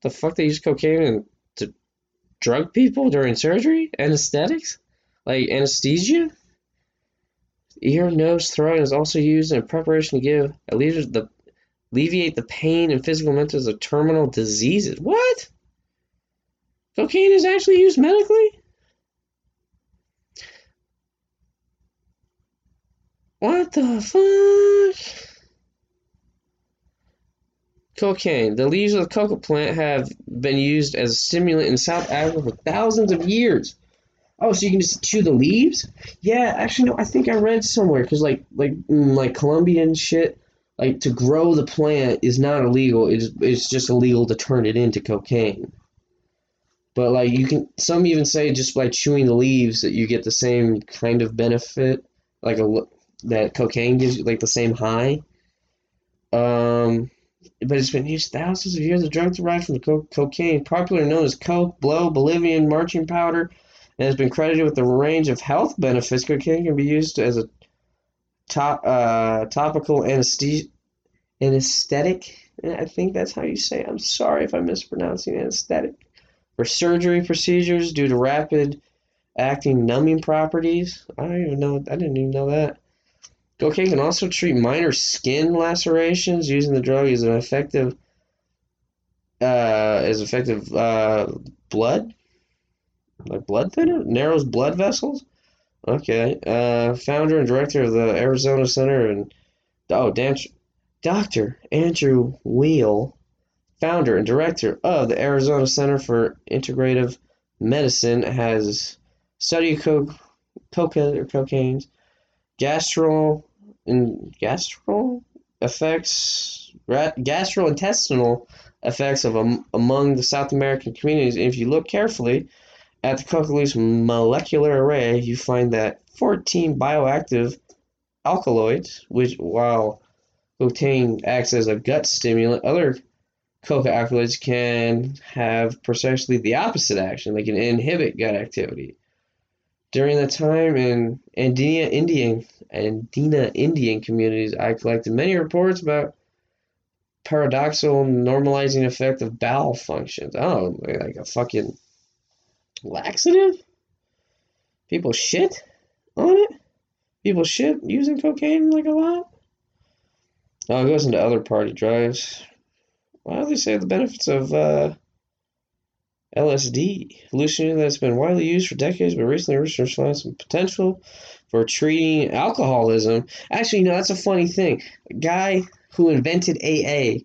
the fuck! They use cocaine in, to drug people during surgery? Anesthetics, like anesthesia. Ear, nose, throat is also used in preparation to give alleviate the alleviate the pain and physical symptoms of terminal diseases. What? Cocaine is actually used medically? What the fuck? Cocaine. The leaves of the coca plant have been used as a stimulant in South Africa for thousands of years. Oh, so you can just chew the leaves? Yeah, actually, no. I think I read somewhere because, like, like, mm, like Colombian shit like to grow the plant is not illegal. It's it's just illegal to turn it into cocaine. But like you can, some even say just by chewing the leaves that you get the same kind of benefit, like a that cocaine gives you, like the same high. Um, but it's been used thousands of years. The drug derived from the co- cocaine, popularly known as coke, blow, Bolivian marching powder, and has been credited with a range of health benefits. Cocaine can be used as a top uh, topical anesthesia, anesthetic. I think that's how you say. It. I'm sorry if I'm mispronouncing anesthetic. For surgery procedures due to rapid acting numbing properties. I don't even know. I didn't even know that. Cocaine can also treat minor skin lacerations. Using the drug is an effective, uh, as effective uh, blood, like blood thinner, narrows blood vessels. Okay. Uh, founder and director of the Arizona Center and oh, Dan, Dr. Andrew Weil, founder and director of the Arizona Center for Integrative Medicine, has studied coke, coca or cocaine's gastro and gastro effects, rat, gastrointestinal effects of um, among the South American communities. And if you look carefully at the coca leaf's molecular array, you find that 14 bioactive alkaloids, which while cocaine acts as a gut stimulant, other coca alkaloids can have precisely the opposite action. They can inhibit gut activity. During the time in Andina Indian Andina Indian communities, I collected many reports about paradoxical normalizing effect of bowel functions. Oh, like a fucking laxative? People shit on it? People shit using cocaine like a lot? Oh, it goes into other party drives. Why do they say the benefits of uh, LSD? Hallucinogen that's been widely used for decades, but recently research found some potential for treating alcoholism. Actually, you know, that's a funny thing. A guy who invented AA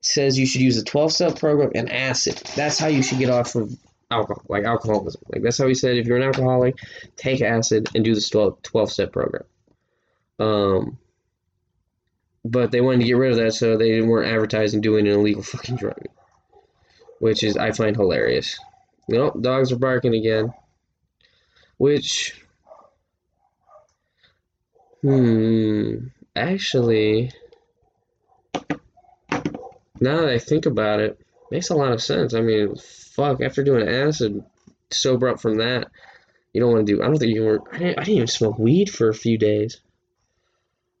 says you should use a 12 step program and acid. That's how you should get off of alcohol, like alcoholism. Like that's how he said if you're an alcoholic, take acid and do this 12, 12 step program. Um, but they wanted to get rid of that, so they weren't advertising doing an illegal fucking drug, which is I find hilarious. Nope, dogs are barking again. Which, hmm, actually, now that I think about it, makes a lot of sense. I mean, fuck, after doing acid, sober up from that, you don't want to do. I don't think you were. I didn't, I didn't even smoke weed for a few days.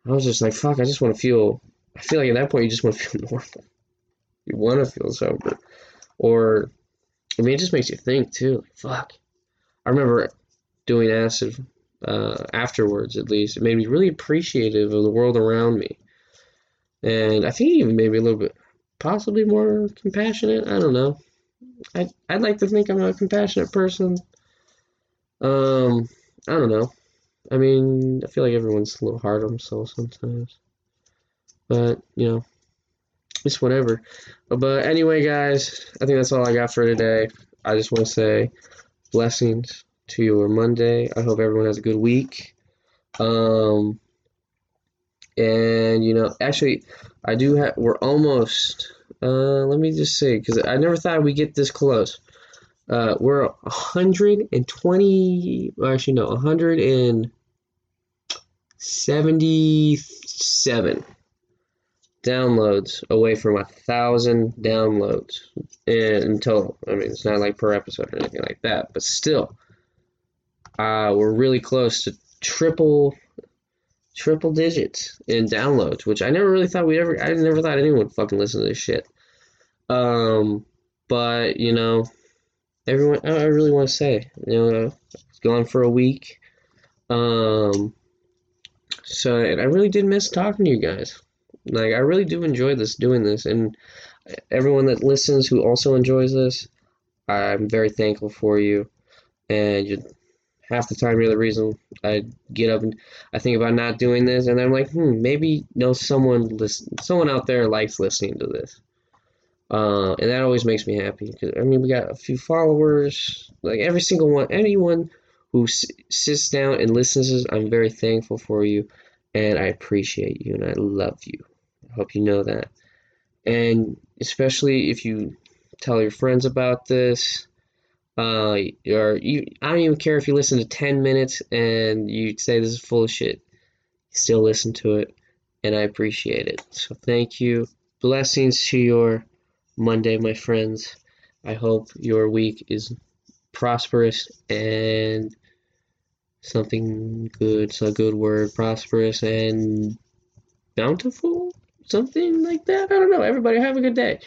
I was just like, fuck, I just want to feel. I feel like at that point you just want to feel normal. You want to feel sober, or I mean, it just makes you think too. Like, fuck. I remember doing acid uh, afterwards, at least. It made me really appreciative of the world around me, and I think it even made me a little bit, possibly more compassionate. I don't know. I I'd like to think I'm a compassionate person. Um, I don't know. I mean, I feel like everyone's a little hard on themselves sometimes. But, you know, it's whatever. But anyway, guys, I think that's all I got for today. I just want to say blessings to your Monday. I hope everyone has a good week. Um, and, you know, actually, I do have, we're almost, uh, let me just say, because I never thought we'd get this close. Uh, we're 120, actually, no, 100 and 77 downloads away from a thousand downloads in total. I mean, it's not like per episode or anything like that, but still, uh, we're really close to triple, triple digits in downloads, which I never really thought we'd ever. I never thought anyone would fucking listen to this shit. Um, but you know, everyone. I really want to say, you know, it's gone for a week. Um, so I really did miss talking to you guys. Like I really do enjoy this doing this, and everyone that listens who also enjoys this, I'm very thankful for you. And you, half the time, you're the reason I get up and I think about not doing this, and I'm like, hmm, maybe no someone listen, someone out there likes listening to this. Uh, and that always makes me happy because I mean we got a few followers, like every single one, anyone who s- sits down and listens. I'm very thankful for you, and I appreciate you, and I love you. I hope you know that. And especially if you tell your friends about this, uh, or you, I don't even care if you listen to 10 minutes and you say this is full of shit. You still listen to it, and I appreciate it. So thank you. Blessings to your Monday, my friends. I hope your week is prosperous and something good. It's a good word, prosperous and bountiful, something like that. I don't know. Everybody have a good day.